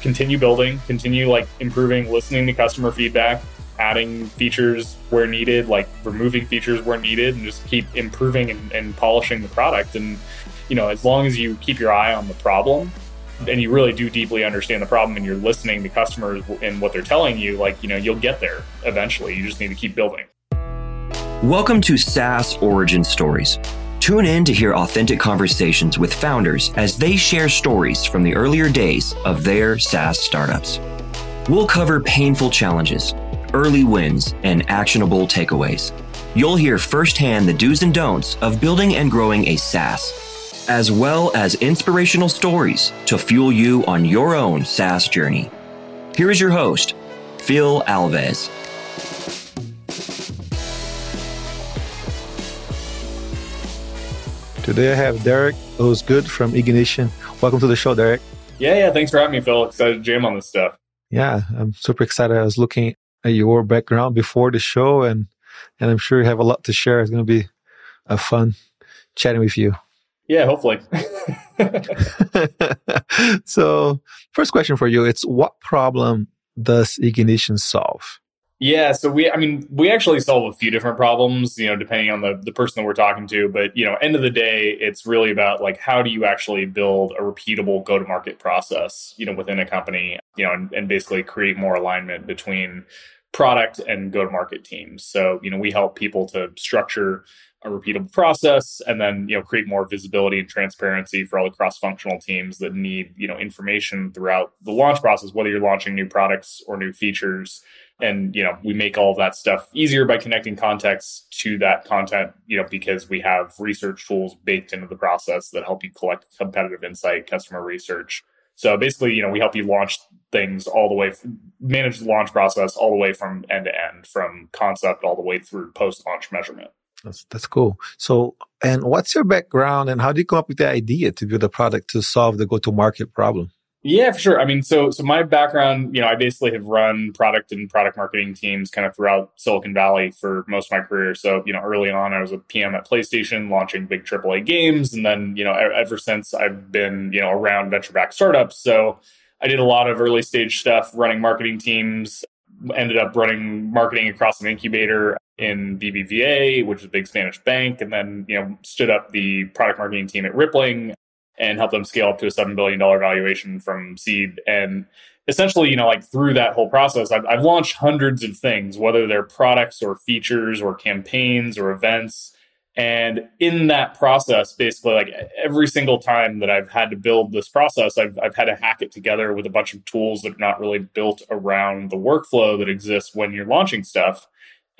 continue building, continue like improving, listening to customer feedback, adding features where needed, like removing features where needed, and just keep improving and, and polishing the product. And, you know, as long as you keep your eye on the problem, and you really do deeply understand the problem and you're listening to customers and what they're telling you, like, you know, you'll get there eventually. You just need to keep building. Welcome to SaaS Origin Stories. Tune in to hear authentic conversations with founders as they share stories from the earlier days of their SaaS startups. We'll cover painful challenges, early wins, and actionable takeaways. You'll hear firsthand the do's and don'ts of building and growing a SaaS as well as inspirational stories to fuel you on your own SaaS journey. Here is your host, Phil Alves. Today I have Derek Osgood from Ignition. Welcome to the show, Derek. Yeah, yeah. Thanks for having me, Phil. Excited to jam on this stuff. Yeah, I'm super excited. I was looking at your background before the show, and and I'm sure you have a lot to share. It's going to be a fun chatting with you. Yeah, hopefully. so, first question for you: It's what problem does Ignition solve? Yeah, so we, I mean, we actually solve a few different problems, you know, depending on the, the person that we're talking to. But, you know, end of the day, it's really about like, how do you actually build a repeatable go to market process, you know, within a company, you know, and, and basically create more alignment between product and go to market teams. So, you know, we help people to structure a repeatable process and then you know create more visibility and transparency for all the cross-functional teams that need you know information throughout the launch process whether you're launching new products or new features and you know we make all that stuff easier by connecting context to that content you know because we have research tools baked into the process that help you collect competitive insight customer research so basically you know we help you launch things all the way manage the launch process all the way from end to end from concept all the way through post launch measurement that's that's cool. So, and what's your background, and how did you come up with the idea to build a product to solve the go-to-market problem? Yeah, for sure. I mean, so so my background, you know, I basically have run product and product marketing teams kind of throughout Silicon Valley for most of my career. So, you know, early on, I was a PM at PlayStation, launching big AAA games, and then, you know, ever since I've been, you know, around venture-backed startups. So, I did a lot of early stage stuff, running marketing teams. Ended up running marketing across an incubator in BBVA, which is a big Spanish bank, and then you know stood up the product marketing team at Rippling and help them scale up to a seven billion dollar valuation from seed. And essentially, you know, like through that whole process, I've, I've launched hundreds of things, whether they're products or features or campaigns or events. And in that process, basically, like every single time that I've had to build this process, I've, I've had to hack it together with a bunch of tools that are not really built around the workflow that exists when you're launching stuff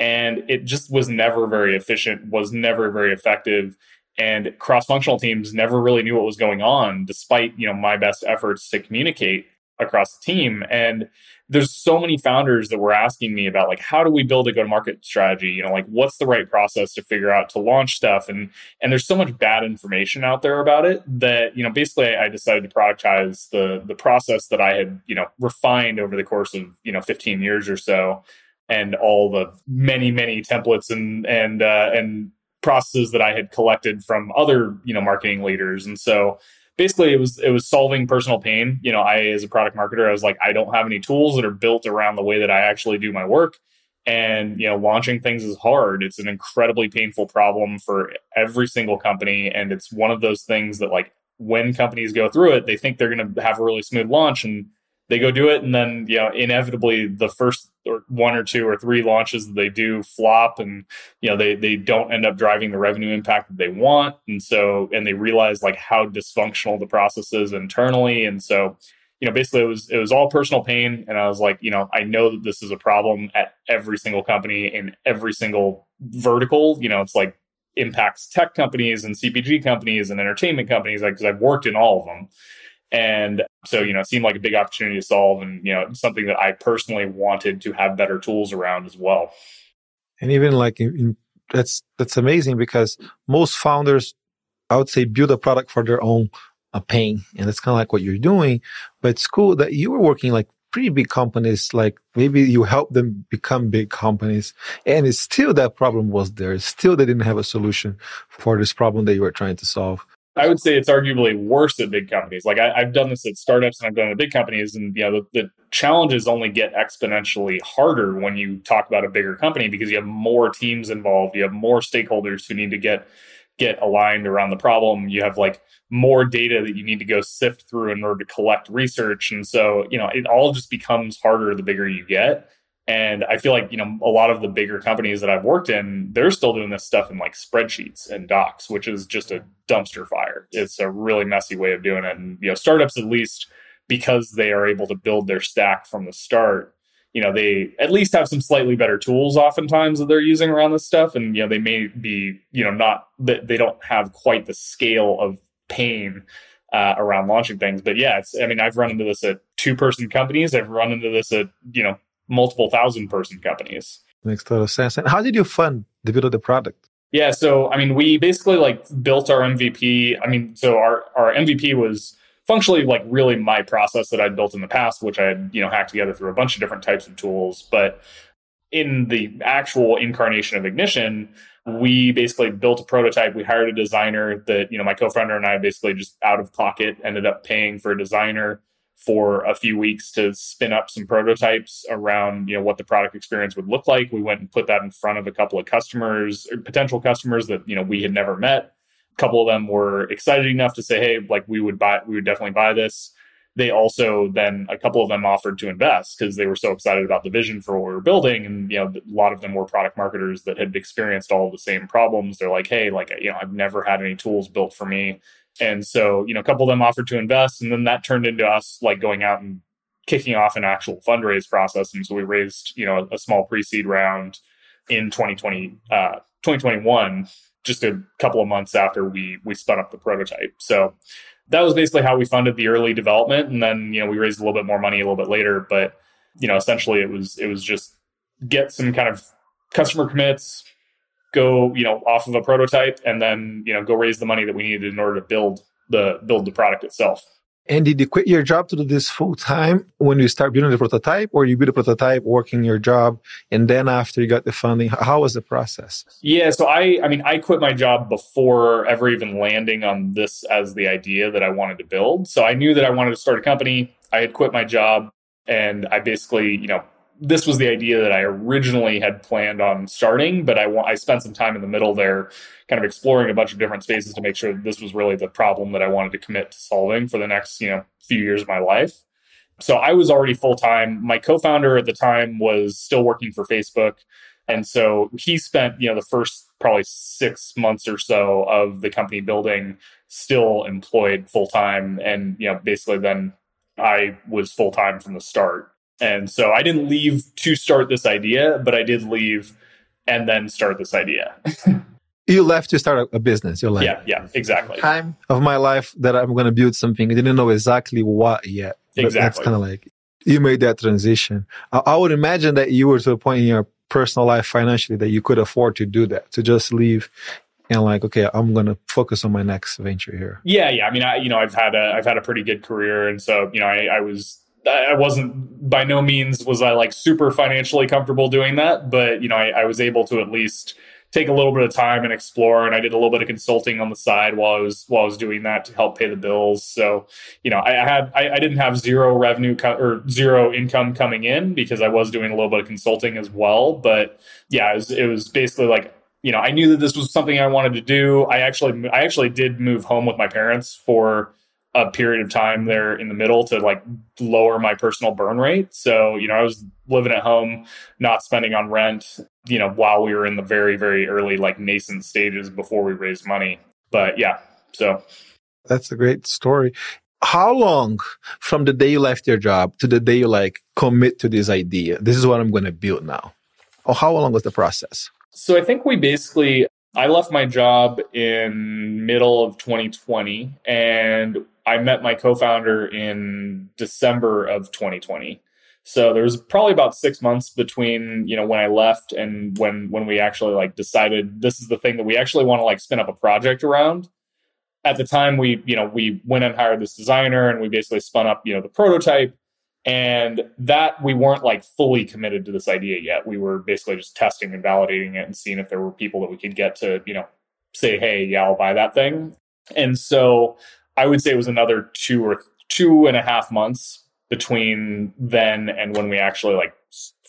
and it just was never very efficient was never very effective and cross-functional teams never really knew what was going on despite you know my best efforts to communicate across the team. And there's so many founders that were asking me about like how do we build a go to market strategy? You know like what's the right process to figure out to launch stuff? And and there's so much bad information out there about it that you know basically i decided to productize the the process that i had you know refined over the course of you know 15 years or so and all the many many templates and and uh, and processes that I had collected from other you know marketing leaders, and so basically it was it was solving personal pain. You know, I as a product marketer, I was like, I don't have any tools that are built around the way that I actually do my work. And you know, launching things is hard. It's an incredibly painful problem for every single company, and it's one of those things that like when companies go through it, they think they're going to have a really smooth launch, and they go do it and then you know inevitably the first or one or two or three launches that they do flop and you know they they don't end up driving the revenue impact that they want. And so and they realize like how dysfunctional the process is internally. And so you know basically it was it was all personal pain. And i was like you know i know that this is a problem at every single company in every single vertical. You know it's like impacts tech companies and cpg companies and entertainment companies like because i've worked in all of them. And so, you know, it seemed like a big opportunity to solve and, you know, something that I personally wanted to have better tools around as well. And even like in, that's, that's amazing because most founders, I would say build a product for their own uh, pain. And that's kind of like what you're doing. But it's cool that you were working like pretty big companies, like maybe you helped them become big companies. And it's still that problem was there. Still, they didn't have a solution for this problem that you were trying to solve. I would say it's arguably worse at big companies. Like I, have done this at startups and I've done it at big companies, and you know the, the challenges only get exponentially harder when you talk about a bigger company because you have more teams involved, you have more stakeholders who need to get get aligned around the problem. You have like more data that you need to go sift through in order to collect research, and so you know it all just becomes harder the bigger you get. And I feel like, you know, a lot of the bigger companies that I've worked in, they're still doing this stuff in like spreadsheets and docs, which is just a dumpster fire. It's a really messy way of doing it. And, you know, startups, at least because they are able to build their stack from the start, you know, they at least have some slightly better tools oftentimes that they're using around this stuff. And, you know, they may be, you know, not that they don't have quite the scale of pain uh, around launching things. But yeah, it's, I mean, I've run into this at two person companies. I've run into this at, you know, multiple thousand person companies. Makes total sense. And how did you fund the build of the product? Yeah, so I mean, we basically like built our MVP. I mean, so our our MVP was functionally like really my process that I'd built in the past, which I had you know hacked together through a bunch of different types of tools. But in the actual incarnation of Ignition, we basically built a prototype. We hired a designer that you know my co-founder and I basically just out of pocket ended up paying for a designer for a few weeks to spin up some prototypes around you know what the product experience would look like. We went and put that in front of a couple of customers potential customers that you know we had never met. A couple of them were excited enough to say hey like we would buy we would definitely buy this. They also then a couple of them offered to invest because they were so excited about the vision for what we were building and you know a lot of them were product marketers that had experienced all the same problems. They're like hey like you know i've never had any tools built for me and so, you know, a couple of them offered to invest, and then that turned into us like going out and kicking off an actual fundraise process. And so we raised, you know, a, small pre-seed round in 2020, uh, 2021, just a couple of months after we we spun up the prototype. So that was basically how we funded the early development, and then you know we raised a little bit more money a little bit later. But you know, essentially it was it was just get some kind of customer commits, go you know off of a prototype and then you know go raise the money that we needed in order to build the build the product itself. And did you quit your job to do this full time when you start building the prototype or you build a prototype working your job and then after you got the funding? How was the process? Yeah so i i mean i quit my job before ever even landing on this as the idea that i wanted to build. So i knew that i wanted to start a company. I had quit my job and i basically you know this was the idea that I originally had planned on starting, but I I spent some time in the middle there, kind of exploring a bunch of different spaces to make sure this was really the problem that I wanted to commit to solving for the next you know few years of my life. So I was already full time. My co-founder at the time was still working for Facebook, and so he spent you know the first probably six months or so of the company building still employed full time, and you know basically then I was full time from the start. And so I didn't leave to start this idea, but I did leave and then start this idea. you left to start a, business. You're like, yeah, yeah, exactly. Time of my life that I'm going to build something. I didn't know exactly what yet. Exactly. that's kind of like you made that transition. I, I would imagine that you were to a point in your personal life financially that you could afford to do that, to just leave and like okay i'm going to focus on my next venture here yeah yeah i mean i you know i've had a i've had a pretty good career and so you know i, I was I wasn't by no means was I like super financially comfortable doing that, but you know, I, I, was able to at least take a little bit of time and explore. And I did a little bit of consulting on the side while I was while I was doing that to help pay the bills. So, you know, I, had I, I didn't have zero revenue co- or zero income coming in because I was doing a little bit of consulting as well. But yeah, it was, it was basically like you know, I knew that this was something I wanted to do. I actually I actually did move home with my parents for a period of time there in the middle to like lower my personal burn rate. So, you know, I was living at home, not spending on rent, you know, while we were in the very, very early, like nascent stages before we raised money. But yeah, so. That's a great story. How long from the day you left your job to the day you like commit to this idea? This is what I'm going to build now. Or how long was the process? So I think we basically I left my job in middle of 2020 and I met my co-founder in December of 2020. So there was probably about six months between you know when I left and when when we actually like decided this is the thing that we actually want to like spin up a project around. At the time, we you know we went and hired this designer and we basically spun up you know the prototype and that we weren't like fully committed to this idea yet. We were basically just testing and validating it and seeing if there were people that we could get to you know say hey yeah I'll buy that thing And so I would say it was another two or two and a half months between then and when we actually like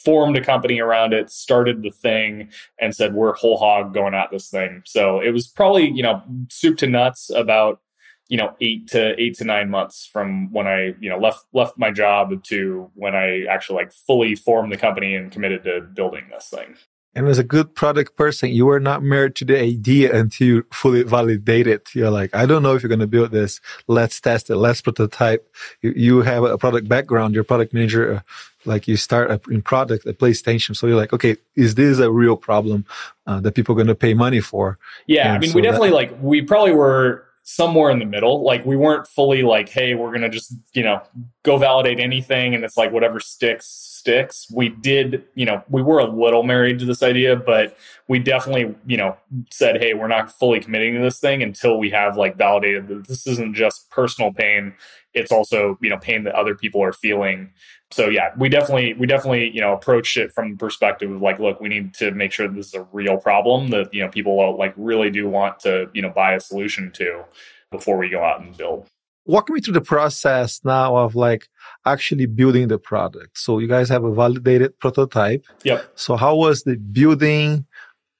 formed a company around it, started the thing, and said we're whole hog going at this thing. So it was probably you know soup to nuts about you know eight to eight to nine months from when I you know left left my job to when I actually like fully formed the company and committed to building this thing. And as a good product person, you were not married to the idea until you fully validate it. You're like, I don't know if you're going to build this. Let's test it. Let's prototype. You, you have a product background. Your product manager, uh, like you start a, in product at PlayStation. So you're like, okay, is this a real problem uh, that people are going to pay money for? Yeah. And I mean, so we definitely that, like, we probably were somewhere in the middle. Like we weren't fully like, hey, we're gonna just, you know, go validate anything and it's like whatever sticks, sticks. We did, you know, we were a little married to this idea, but we definitely, you know, said, hey, we're not fully committing to this thing until we have like validated that this isn't just personal pain. It's also, you know, pain that other people are feeling so yeah, we definitely we definitely you know approached it from the perspective of like, look, we need to make sure this is a real problem that you know people uh, like really do want to you know buy a solution to before we go out and build. Walk me through the process now of like actually building the product. So you guys have a validated prototype. Yep. So how was the building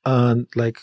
and like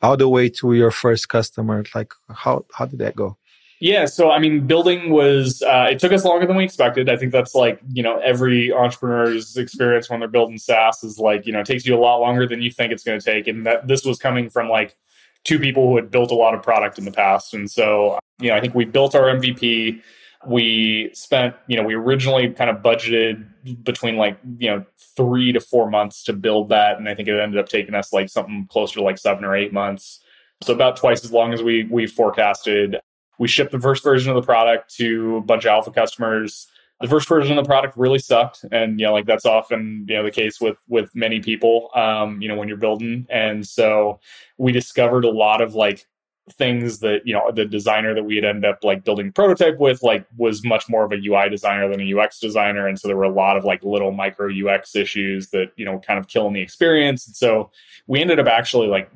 all the way to your first customer? Like how how did that go? Yeah, so I mean, building was uh, it took us longer than we expected. I think that's like you know every entrepreneur's experience when they're building SaaS is like you know it takes you a lot longer than you think it's going to take, and that this was coming from like two people who had built a lot of product in the past, and so you know I think we built our MVP. We spent you know we originally kind of budgeted between like you know three to four months to build that, and I think it ended up taking us like something closer to like seven or eight months. So about twice as long as we we forecasted we shipped the first version of the product to a bunch of alpha customers. The first version of the product really sucked, and you know, like that's often you know the case with with many people. Um, you know, when you're building, and so we discovered a lot of like things that you know the designer that we had ended up like building prototype with like was much more of a UI designer than a UX designer and so there were a lot of like little micro UX issues that you know kind of killing the experience and so we ended up actually like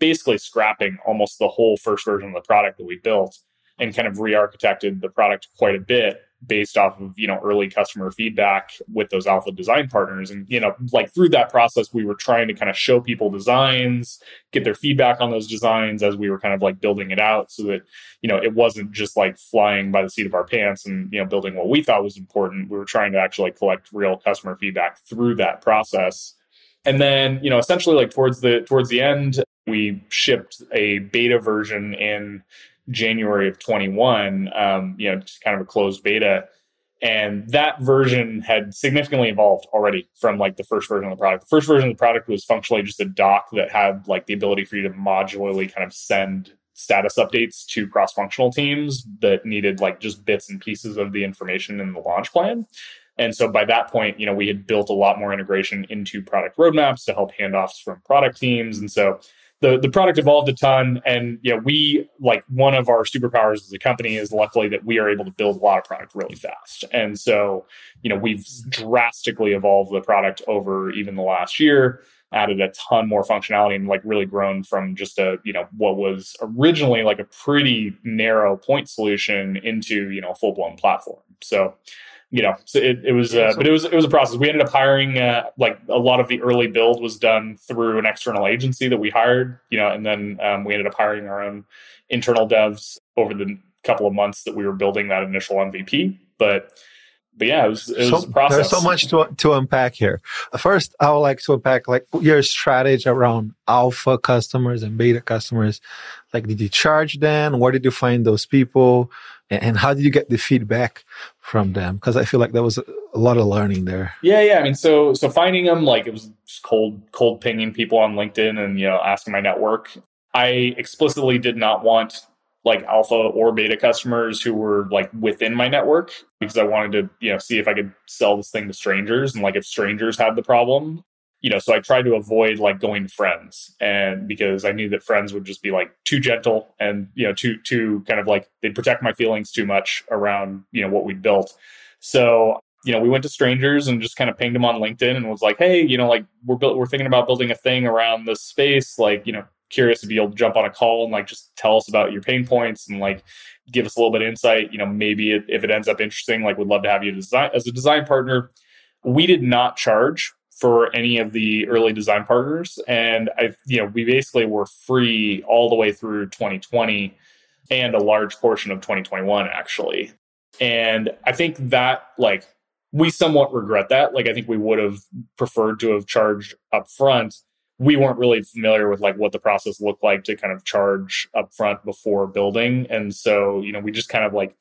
basically scrapping almost the whole first version of the product that we built and kind of re-architected the product quite a bit based off of you know early customer feedback with those alpha design partners. And you know like through that process we were trying to kind of show people designs get their feedback on those designs as we were kind of like building it out so that you know it wasn't just like flying by the seat of our pants and you know building what we thought was important. We were trying to actually collect real customer feedback through that process. And then you know essentially like towards the towards the end we shipped a beta version in January of 21, um, you know, just kind of a closed beta. And that version had significantly evolved already from like the first version of the product. The first version of the product was functionally just a doc that had like the ability for you to modularly kind of send status updates to cross functional teams that needed like just bits and pieces of the information in the launch plan. And so by that point, you know, we had built a lot more integration into product roadmaps to help handoffs from product teams. And so the the product evolved a ton and know we like one of our superpowers as a company is luckily that we are able to build a lot of product really fast. And so you know we've drastically evolved the product over even the last year added a ton more functionality and like really grown from just a you know what was originally like a pretty narrow point solution into you know a full blown platform. So you know, so it, it was, uh, but it was it was a process. We ended up hiring uh, like a lot of the early build was done through an external agency that we hired, you know, and then um, we ended up hiring our own internal devs over the couple of months that we were building that initial MVP. But but yeah, it was, it was so, a process. There's so much to to unpack here. First, I would like to unpack like your strategy around alpha customers and beta customers. Like, did you charge them? Where did you find those people? and how did you get the feedback from them because i feel like there was a lot of learning there. Yeah yeah i mean so so finding them like it was just cold cold pinging people on linkedin and you know asking my network. I explicitly did not want like alpha or beta customers who were like within my network because i wanted to you know see if i could sell this thing to strangers and like if strangers had the problem you know, so I tried to avoid like going to friends and because I knew that friends would just be like too gentle and, you know, too, too kind of like they'd protect my feelings too much around, you know, what we built. So, you know, we went to strangers and just kind of pinged them on LinkedIn and was like, Hey, you know, like we're built, we're thinking about building a thing around this space. Like, you know, curious able to jump on a call and like just tell us about your pain points and like give us a little bit of insight. You know, maybe if it ends up interesting, like, we'd love to have you design as a design partner. We did not charge for any of the early design partners, and I, you know, we basically were free all the way through 2020 and a large portion of 2021 actually. And I think that like we somewhat regret that. Like I think we would have preferred to have charged up front. We weren't really familiar with like what the process looked like to kind of charge up front before building. And so, you know, we just kind of like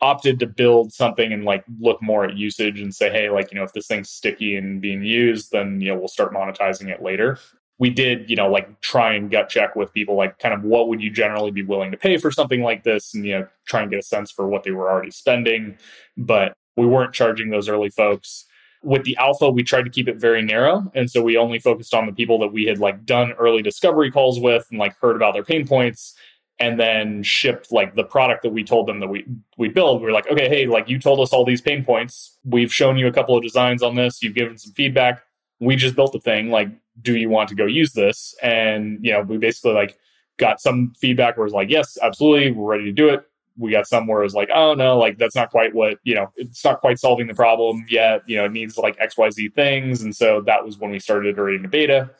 opted to build something and like look more at usage and say, hey, like, you know, if this thing's sticky and being used, then, you know, we'll start monetizing it later. We did, you know, like try and gut check with people, like kind of what would you generally be willing to pay for something like this and, you know, try and get a sense for what they were already spending. But we weren't charging those early folks. With the alpha, we tried to keep it very narrow. And so we only focused on the people that we had like done early discovery calls with and like heard about their pain points and then shipped like the product that we told them that we we build. We are like, okay, hey, like you told us all these pain points. We've shown you a couple of designs on this. You've given some feedback. We just built the thing. Like, do you want to go use this? And you know, we basically like got some feedback where it's like, yes, absolutely, we're ready to do it we got some where it was like, oh no, like that's not quite what, you know, it's not quite solving the problem yet. You know, it needs like XYZ things. And so that was when we started iterating the beta.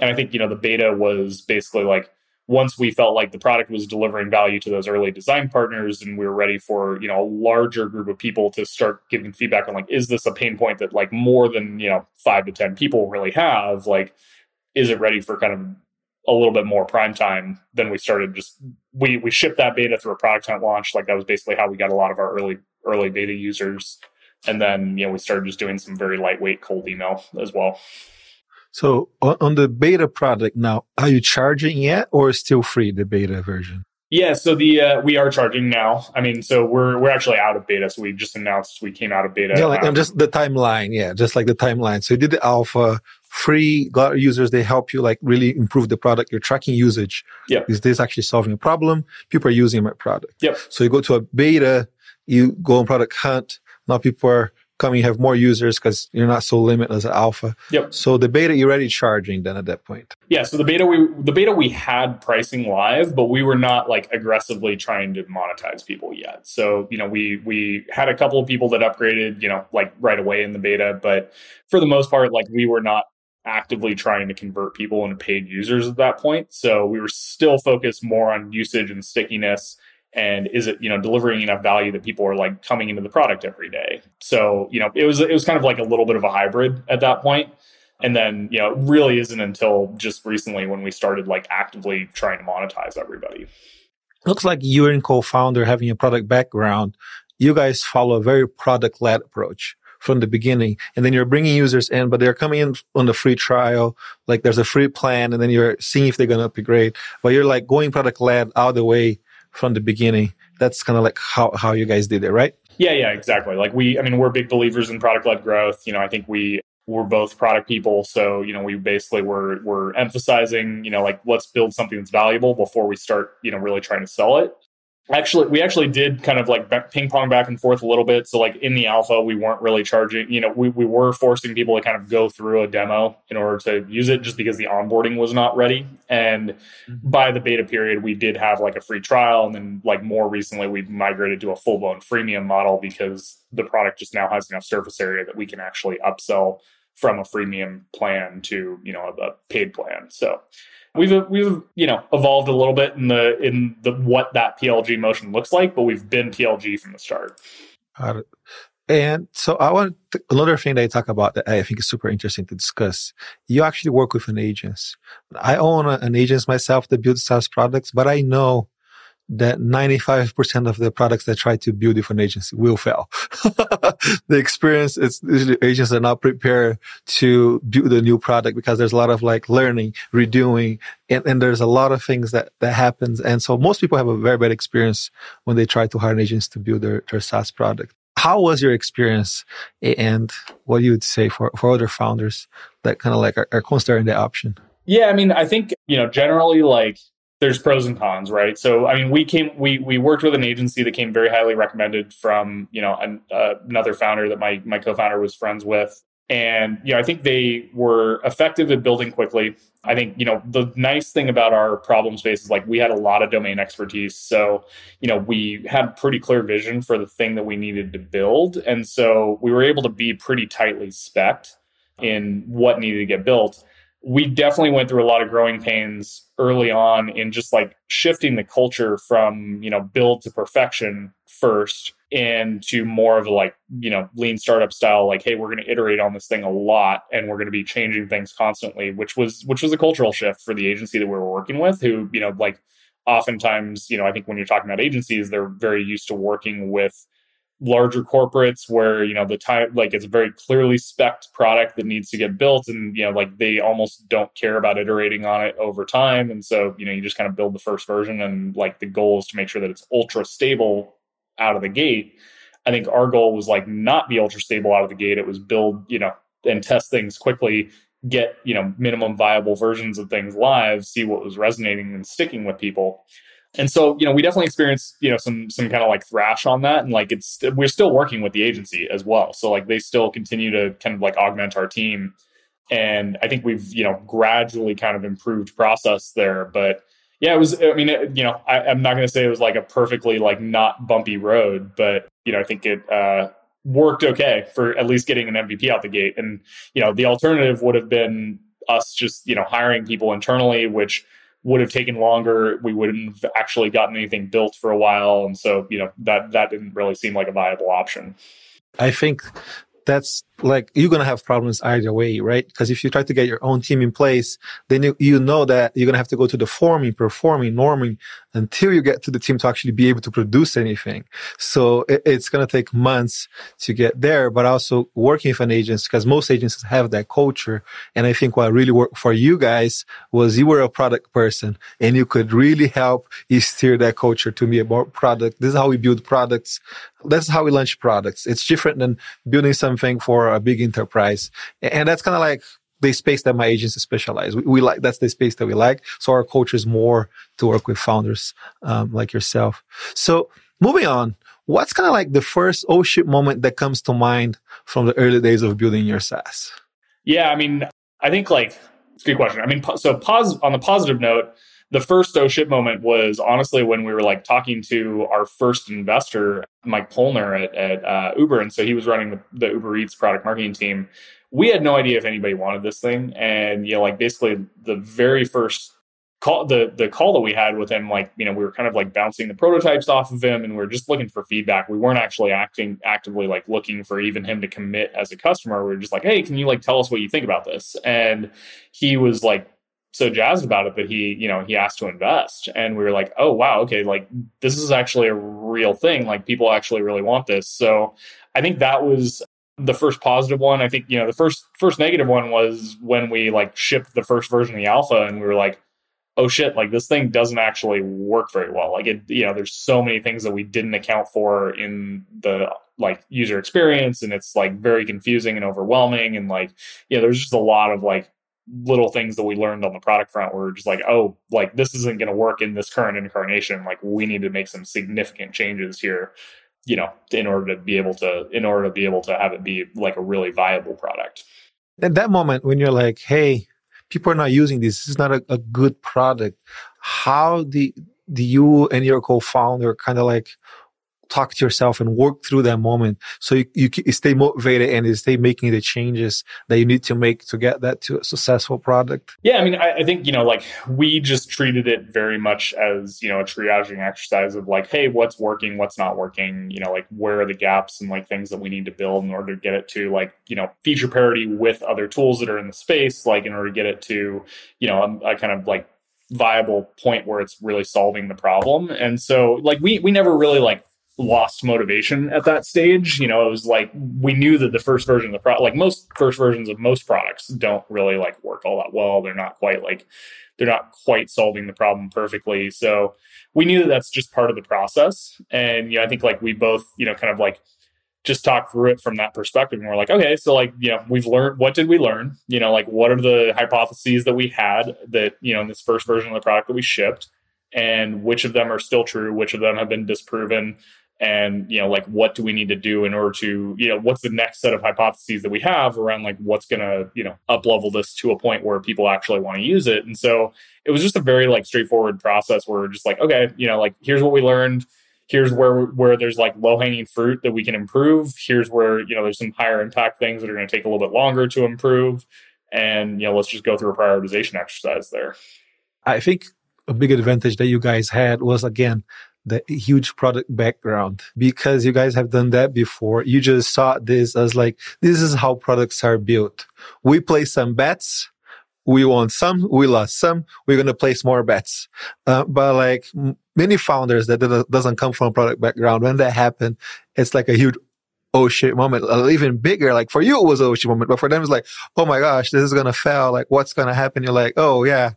And I think, you know, the beta was basically like once we felt like the product was delivering value to those early design partners and we were ready for, you know, a larger group of people to start giving feedback on like, is this a pain point that like more than, you know, five to 10 people really have? Like, is it ready for kind of a little bit more prime time? Than we started just we we shipped that beta through a product hunt launch. Like that was basically how we got a lot of our early early beta users. And then you know we started just doing some very lightweight cold email as well so on the beta product now are you charging yet or still free the beta version yeah so the uh, we are charging now i mean so we're we're actually out of beta so we just announced we came out of beta yeah like um, just the timeline yeah just like the timeline so you did the alpha free Glider users, they help you like really improve the product. You're tracking usage. Yeah. Is this actually solving a problem? People are using my product. Yep. So you go to a beta, you go on product hunt. Now people are coming, have more users because you're not so limited as an alpha. Yep. So the beta you're already charging then at that point. Yeah. So the beta we the beta we had pricing live, but we were not like aggressively trying to monetize people yet. So, you know, we we had a couple of people that upgraded, you know, like right away in the beta, but for the most part, like we were not actively trying to convert people into paid users at that point. So we were still focused more on usage and stickiness and is it you know delivering enough value that people are like coming into the product every day. So you know it was it was kind of like a little bit of a hybrid at that. And then you know it really isn't until just recently when we started like actively trying to monetize everybody. Looks like you and co-founder having a product background. You guys follow a very product led approach from the beginning. And then you're bringing users in, but they're coming in on the free trial. Like there's a free plan and then you're seeing if they're going to upgrade, but you're like going product led all the way from the beginning. That's kind of like how, how you guys did it, right? Yeah, yeah, exactly. Like we, I mean, we're big believers in product led growth. You know, I think we, we're both product people. So, you know, we basically were, we're emphasizing, you know, like let's build something that's valuable before we start, you know, really trying to sell it actually we actually did kind of like ping pong back and forth a little bit. So like in the alpha we weren't really charging you know we, we were forcing people to kind of go through a demo in order to use it just because the onboarding was not ready. And mm-hmm. by the beta period we did have like a free trial. And then like more recently we've migrated to a full-blown freemium model because the product just now has enough surface area that we can actually upsell from a freemium plan to you know a, a paid plan. So we've we've you know evolved a little bit in the in the what that PLG motion looks like, but we've been PLG from the start. And so I want to, another thing that I talk about that I think is super interesting to discuss. You actually work with an agent. I own an agent myself that builds SaaS products, but I know that 95% of the products that try to build for an agency will fail. the experience is agents are not prepared to build a new product because there's a lot of like learning, redoing, and, and there's a lot of things that, that happens. And so most people have a very bad experience when they try to hire an agent to build their, their SaaS product. How was your experience and what you would say for, for other founders that kind of like are, are considering the option? Yeah, I mean, I think, you know, generally like there's pros and cons, right? So, I mean, we came, we we worked with an agency that came very highly recommended from, you know, an, uh, another founder that my my co-founder was friends with. And, you know, I think they were effective at building quickly. I think, you know, the nice thing about our problem space is like we had a lot of domain expertise. So, you know, we had pretty clear vision for the thing that we needed to build. And so we were able to be pretty tightly specced in what needed to get built. We definitely went through a lot of growing pains early on in just like shifting the culture from, you know, build to perfection first into more of a like you know lean startup style like hey we're going to iterate on this thing a lot and we're going to be changing things constantly which was which was a cultural shift for the agency that we were working with who you know like oftentimes you know i think when you're talking about agencies they're very used to working with larger corporates where you know the time like it's a very clearly specced product that needs to get built and you know like they almost don't care about iterating on it over time and so you know you just kind of build the first version and like the goal is to make sure that it's ultra stable out of the gate. I think our goal was like not be ultra stable out of the gate. It was build, you know, and test things quickly, get, you know, minimum viable versions of things live, see what was resonating and sticking with people. And so, you know, we definitely experienced, you know, some some kind of like thrash on that. And like it's we're still working with the agency as well. So like they still continue to kind of like augment our team. And I think we've, you know, gradually kind of improved process there. But yeah, it was. I mean, it, you know, I, am not going to say it was like a perfectly like not bumpy road, but you know, I think it uh, worked okay for at least getting an MVP out the gate. And you know, the alternative would have been us just you know hiring people internally, which would have taken longer. We wouldn't have actually gotten anything built for a while, and so you know that that didn't really seem like a viable option. I think that's like you're gonna have problems either way, right? Because if you try to get your own team in place, then you, you know that you're gonna have to go to the forming, performing, norming until you get to the team to actually be able to produce anything. So it, it's gonna take months to get there, but also working with an agency because most agencies have that culture. And I think what really worked for you guys was you were a product person and you could really help steer that culture to be about product. This is how we build products. That's how we launch products. It's different than building something for a big enterprise. And that's kind of like the space that my agency specialize. We, we, like that's the space that we like. So our culture is more to work with founders um, like yourself. So moving on, what's kind of like the first oh shit moment that comes to mind from the early days of building your SaaS? Yeah, I mean, I think like it's a good question. I mean, so pos- on the positive note, the first oh shit moment was honestly when we were like talking to our first investor, Mike Polner at, at uh, Uber. And so he was running the, the Uber Eats product marketing team. We had no idea if anybody wanted this thing. And, you know, like basically the very first call, the, the call that we had with him, like, you know, we were kind of like bouncing the prototypes off of him and we are just looking for feedback. We weren't actually acting actively like looking for even him to commit as a customer. We were just like, Hey, can you like tell us what you think about this? And he was like so jazzed about it that he, you know, he asked to invest. And we were like, oh, wow, okay, like this is actually a real thing. Like people actually really want this. So I think that was the first positive one. I think, you know, the first first negative one was when we like shipped the first version of the alpha and we were like, oh shit, like this thing doesn't actually work very well. Like it, you know, there's so many things that we didn't account for in the like user experience and it's like very confusing and overwhelming and like, you know, there's just a lot of like little things that we learned on the product front were just like, oh, like this isn't going to work in this current incarnation. Like we need to make some significant changes here, you know, in order to be able to, in order to be able to have it be like a really viable product. At that moment, when you're like, hey, people are not using this, this is not a, a good product. How do, do you and your co-founder kind of like talk to yourself and work through that moment so you, you, stay motivated and you stay making the changes that you need to make to get that to a successful product? Yeah i mean I, I, think you know like we just treated it very much as you know a triaging exercise of like hey what's working what's not working you know like where are the gaps and like things that we need to build in order to get it to like you know feature parity with other tools that are in the space like in order to get it to you know a, a kind of like viable point where it's really solving the problem. And so like we we never really like lost motivation at that stage. You know, it was like we knew that the first version of the product, like most first versions of most products, don't really like work all that well. They're not quite like they're not quite solving the problem perfectly. So we knew that that's just part of the process. And you know, I think like we both, you know, kind of like just talk through it from that perspective. And we're like, okay, so like, you know, we've learned what did we learn? You know, like what are the hypotheses that we had that, you know, in this first version of the product that we shipped? and which of them are still true, which of them have been disproven, and you know like what do we need to do in order to you know what's the next set of hypotheses that we have around like what's going to you know up level this to a point where people actually want to use it? And so it was just a very like straightforward process where we're just like okay you know like here's what we learned. Here's where where there's like low hanging fruit that we can improve. Here's where you know there's some higher impact things that are going to take a little bit longer to improve. And you know let's just go through a prioritization exercise there. I think a big advantage that you guys had was again the huge product background because you guys have done that before. You just saw this as like, this is how products are built. We play some bets. We won some, we lost some. We're going to place more bets. Uh, but like many founders that doesn't come from a product background, when that happened, it's like a huge oh shit moment, even bigger. Like for you, it was a oh shit moment, but for them, it's like, oh my gosh, this is going to fail. Like what's going to happen? You're like, oh yeah,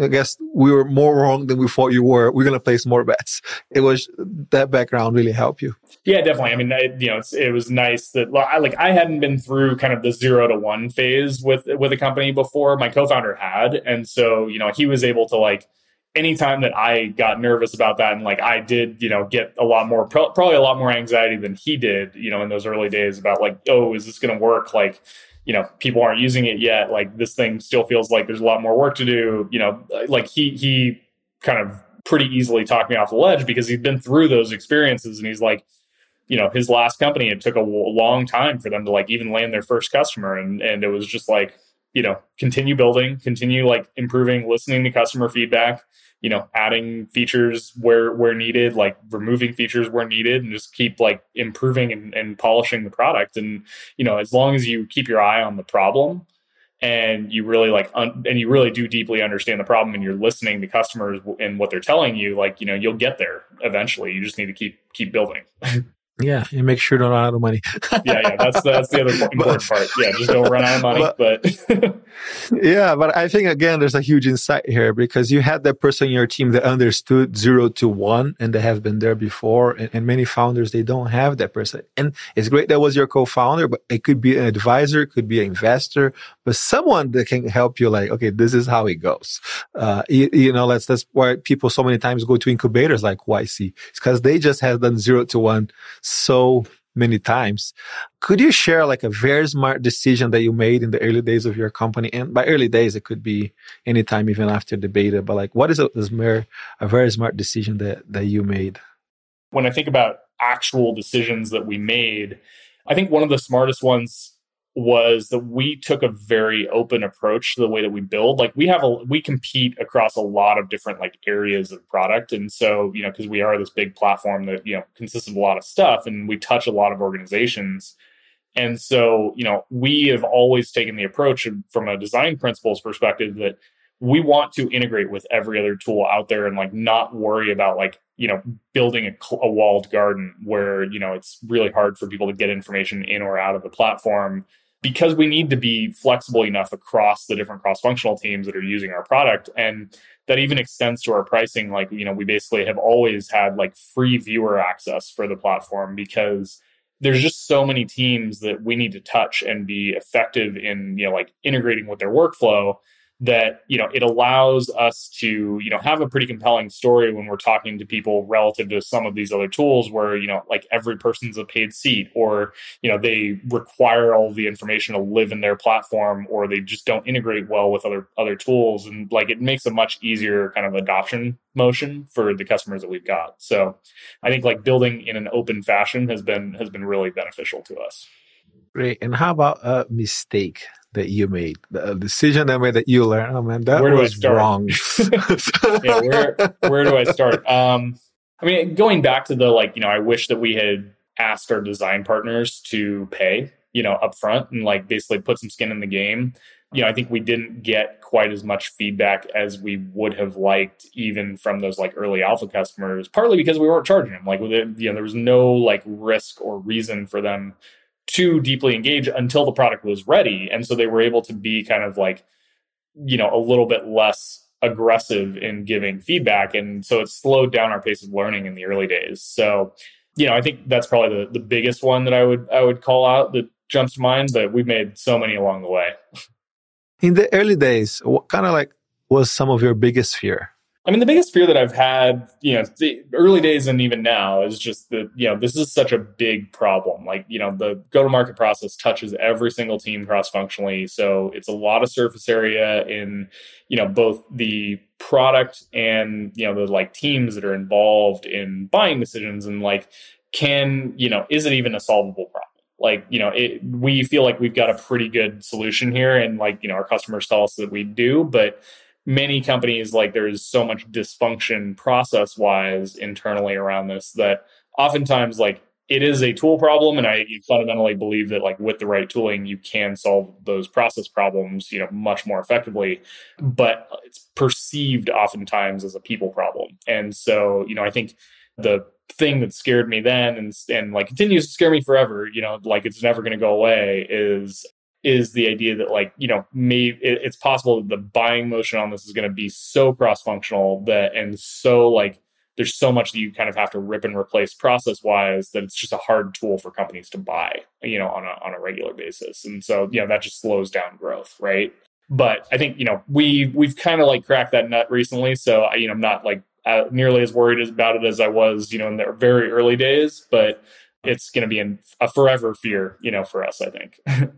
I guess we were more wrong than we thought you were. We're going to place more bets. It was that background really helped you. Yeah, definitely. I mean, I, you know, it was nice that like I hadn't been through kind of the zero to one phase with with a company before. My co-founder had, and so you know, he was able to like anytime that I got nervous about that, and like I did, you know, get a lot more probably a lot more anxiety than he did, you know, in those early days about like, oh, is this going to work? Like you know people aren't using it yet. Like this thing still feels like there's a lot more work to do you know like he he kind of pretty easily talked me off the ledge because he's been through those experiences and he's like you know his last company it took a long time for them to like even land their first customer. And and it was just like you know continue building continue like improving listening to customer feedback you know adding features where where needed like removing features where needed and just keep like improving and, and polishing the product. And you know as long as you keep your eye on the problem and you really like un- and you really do deeply understand the problem and you're listening to customers and what they're telling you like you know you'll get there eventually. You just need to keep keep building Yeah, and make sure you don't run out of money. yeah, yeah, that's that's the other important but, part. Yeah, just don't run out of money. But, but yeah, but I think again, there's a huge insight here because you had that person in your team that understood zero to one, and they have been there before. And, and many founders they don't have that person, and it's great that was your co-founder, but it could be an advisor, it could be an investor, but someone that can help you. Like, okay, this is how it goes. Uh, you, you know, that's that's why people so many times go to incubators like YC. It's because they just have done zero to one so many times. Could you share like a very smart decision that you made in the early days of your company? And by early days, it could be anytime, even after the beta, but like what is a, a very smart decision that, that you made? When I think about actual decisions that we made, I think one of the smartest ones was that we took a very open approach to the way that we build. Like we have a we compete across a lot of different like areas of product. And so you know because we are this big platform that you know consists of a lot of stuff and we touch a lot of organizations. And so you know we have always taken the approach from a design principles perspective that we want to integrate with every other tool out there and like not worry about like you know building a, a, walled garden where you know it's really hard for people to get information in or out of the platform because we need to be flexible enough across the different cross functional teams that are using our product and that even extends to our pricing like you know we basically have always had like free viewer access for the platform because there's just so many teams that we need to touch and be effective in you know like integrating with their workflow that you know it allows us to you know have a pretty compelling story when we're talking to people relative to some of these other tools where you know like every person's a paid seat or you know they require all the information to live in their platform or they just don't integrate well with other other tools. And like it makes a much easier kind of adoption motion for the customers that we've got. So i think like building in an open fashion has been has been really beneficial to us. Great. And how about a mistake that you made, the decision that made that you learned. Oh man, that where was wrong. yeah, where where do I start? Um, I mean, going back to the like, you know, I wish that we had asked our design partners to pay, you know, upfront and like basically put some skin in the game. You know, I think we didn't get quite as much feedback as we would have liked, even from those like early alpha customers. Partly because we weren't charging them. Like, you know, there was no like risk or reason for them too deeply engaged until the product was ready. And so they were able to be kind of like, you know, a little bit less aggressive in giving feedback. And so it slowed down our pace of learning in the early days. So, you know, I think that's probably the, the biggest one that I would I would call out that jumps to mind, but we've made so many along the way. In the early days, what kind of like was some of your biggest fear? I mean, the biggest fear that I've had, you know, the early days and even now is just that, you know, this is such a big problem. Like, you know, the go to market process touches every single team cross functionally. So it's a lot of surface area in, you know, both the product and, you know, the like teams that are involved in buying decisions and like, can, you know, is it even a solvable problem? like you know it, we feel like we've got a pretty good solution here and like you know our customers tell us that we do but many companies like there's so much dysfunction process wise internally around this that oftentimes like it is a tool problem and i fundamentally believe that like with the right tooling you can solve those process problems you know much more effectively but it's perceived oftentimes as a people problem. And so you know i think the thing that scared me then and and like continues to scare me forever you know like it's never going to go away is is the idea that like you know maybe it, it's possible that the buying motion on this is going to be so cross functional that and so like there's so much that you kind of have to rip and replace process wise that it's just a hard tool for companies to buy you know on a on a regular basis. And so you know that just slows down growth right? But i think you know we we've kind of like cracked that nut recently so I, you know i'm not like uh, nearly as worried about it as i was you know in the very early days but it's going to be a forever fear, you know, for us, I think.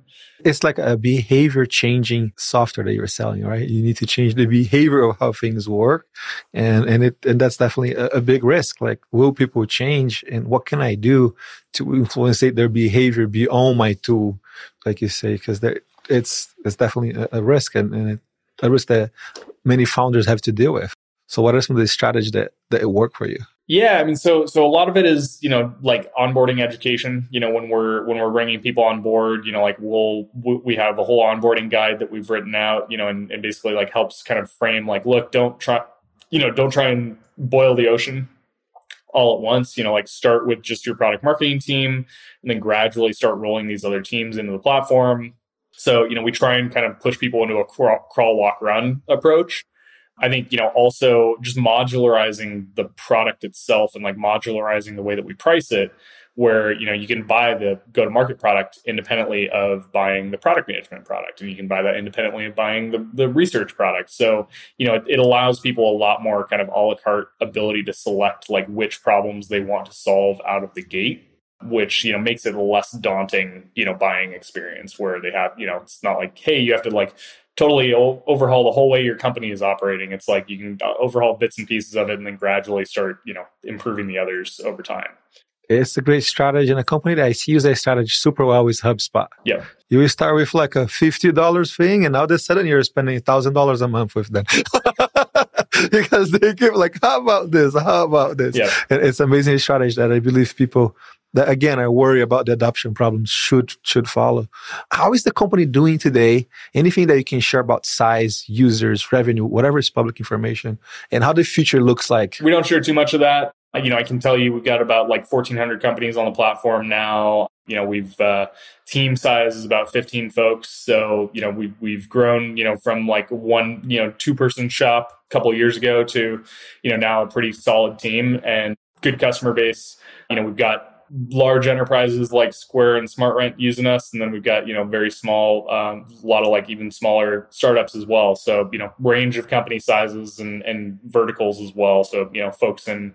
it's like a behavior changing software that you're selling, right? You need to change the behavior of how things work. And, and it, and that's definitely a, a big risk. Like, will people change? And what can I do to influence their behavior beyond my tool? Like you say, because it's, it's definitely a, a risk and, and it, a risk that many founders have to deal with. So what are some of the strategies that, that work for you? Yeah, I mean, so so a lot of it is you know like onboarding education. You know, when we're when we're bringing people on board, you know, like we'll we have a whole onboarding guide that we've written out. You know, and, and basically like helps kind of frame like, look, don't try, you know, don't try and boil the ocean all at once. You know, like start with just your product marketing team, and then gradually start rolling these other teams into the platform. So you know, we try and kind of push people into a crawl, crawl walk, run approach I think, you know, also just modularizing the product itself and like modularizing the way that we price it, where, you know, you can buy the go to market product independently of buying the product management product. And you can buy that independently of buying the, the research product. So, you know, it, it allows people a lot more kind of a la carte ability to select like which problems they want to solve out of the gate which you know makes it a less daunting you know buying experience where they have you know it's not like hey you have to like totally overhaul the whole way your company is operating. It's like you can uh, overhaul bits and pieces of it and then gradually start, you know, improving the others over time. It's a great strategy. And a company that I see use that strategy super well is HubSpot. Yeah. You start with like a $50 thing and all of a sudden you're spending $1,000 a month with them. because they give like, how about this? How about this? Yeah. And it's amazing strategy that I believe people that again, I worry about the adoption problems should should follow. How is the company doing today? Anything that you can share about size, users, revenue, whatever is public information, and how the future looks like? We don't share too much of that. You know, I can tell you we've got about like 1,400 companies on the platform now. You know, we've uh, team size is about 15 folks. So you know, we've we've grown you know from like one you know two person shop a couple years ago to you know now a pretty solid team and good customer base. You know, we've got large enterprises like Square and SmartRent using us, and then we've got you know very small, um, a lot of like even smaller startups as well. So you know range of company sizes and and verticals as well. So you know folks in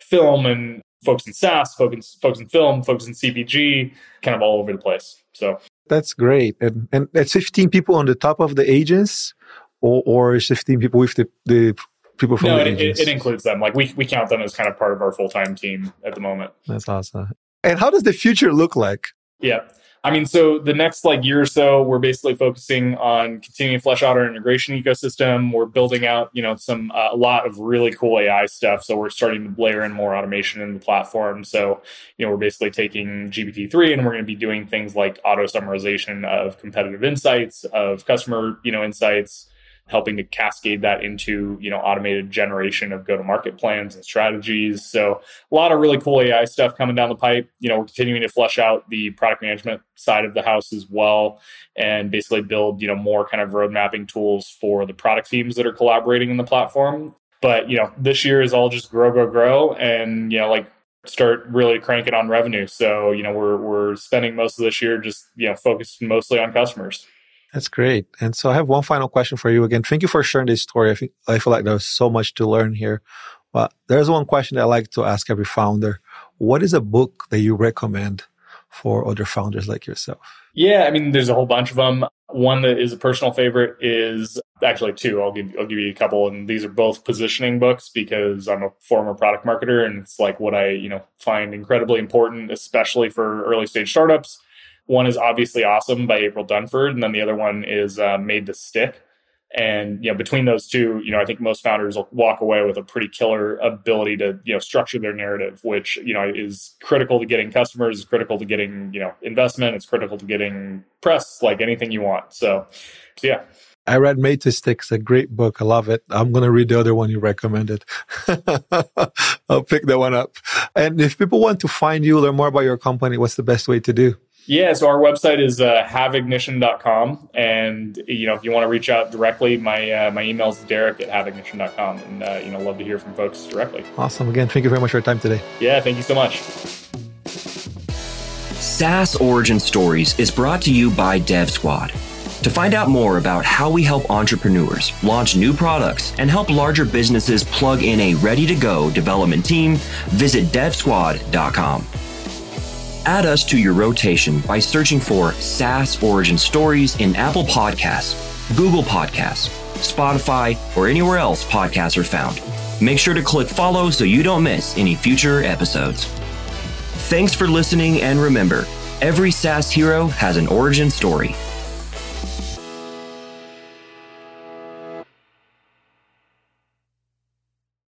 film and folks in SaaS, folks in, folks in film, folks in CPG, kind of all over the place. So that's great, and and that's fifteen people on the top of the agents, or or fifteen people with the the people from no, it, it, it, includes them. Like we we count them as kind of part of our full time team at the moment. That's awesome. And how does the future look like? Yeah. I mean, so the next like year or so, we're basically focusing on continuing to flesh out our integration ecosystem. We're building out, you know, some uh, a lot of really cool AI stuff. So we're starting to layer in more automation in the platform. So you know, we're basically taking GPT three and we're going to be doing things like auto summarization of competitive insights, of customer, you know, insights helping to cascade that into you know automated generation of go to market plans and strategies. So a lot of really cool ai stuff coming down the pipe. You know we're continuing to flesh out the product management side of the house as well and basically build you know more kind of road mapping tools for the product teams that are collaborating in the platform. But you know this year is all just grow grow grow and you know like start really cranking on revenue. So you know we're we're spending most of this year just you know focused mostly on customers That's great. And so I have one final question for you again. Thank you for sharing this story. I I feel like there's so much to learn here. But there's one question that I like to ask every founder. What is a book that you recommend for other founders like yourself? Yeah, I mean, there's a whole bunch of them. One that is a personal favorite is actually two. I'll give I'll give you a couple, and these are both positioning books because I'm a former product marketer, and it's like what I you know find incredibly important, especially for early stage startups. One is obviously awesome by April Dunford, and then the other one is uh, Made to Stick and you know, between those two, you know, I think most founders will walk away with a pretty killer ability to you know structure their narrative, which you know is critical to getting customers, is critical to getting you know investment, it's critical to getting press, like anything you want. So, so yeah. I read Made to Stick. It's a great book. I love it. I'm going to read the other one you recommended. I'll pick that one up. And if people want to find you, learn more about your company, what's the best way to do? Yeah, so our website is uh, haveignition.com. And, you know, if you want to reach out directly, my uh, my email is derek at haveignition.com. And, uh, you know, love to hear from folks directly. Awesome. Again, thank you very much for your time today. Yeah, thank you so much. SaaS Origin Stories is brought to you by Dev Squad. To find out more about how we help entrepreneurs launch new products and help larger businesses plug in a ready to go development team, visit devsquad.com. Add us to your rotation by searching for SaaS Origin Stories in Apple Podcasts, Google Podcasts, Spotify, or anywhere else podcasts are found. Make sure to click follow so you don't miss any future episodes. Thanks for listening, and remember every SaaS hero has an origin story.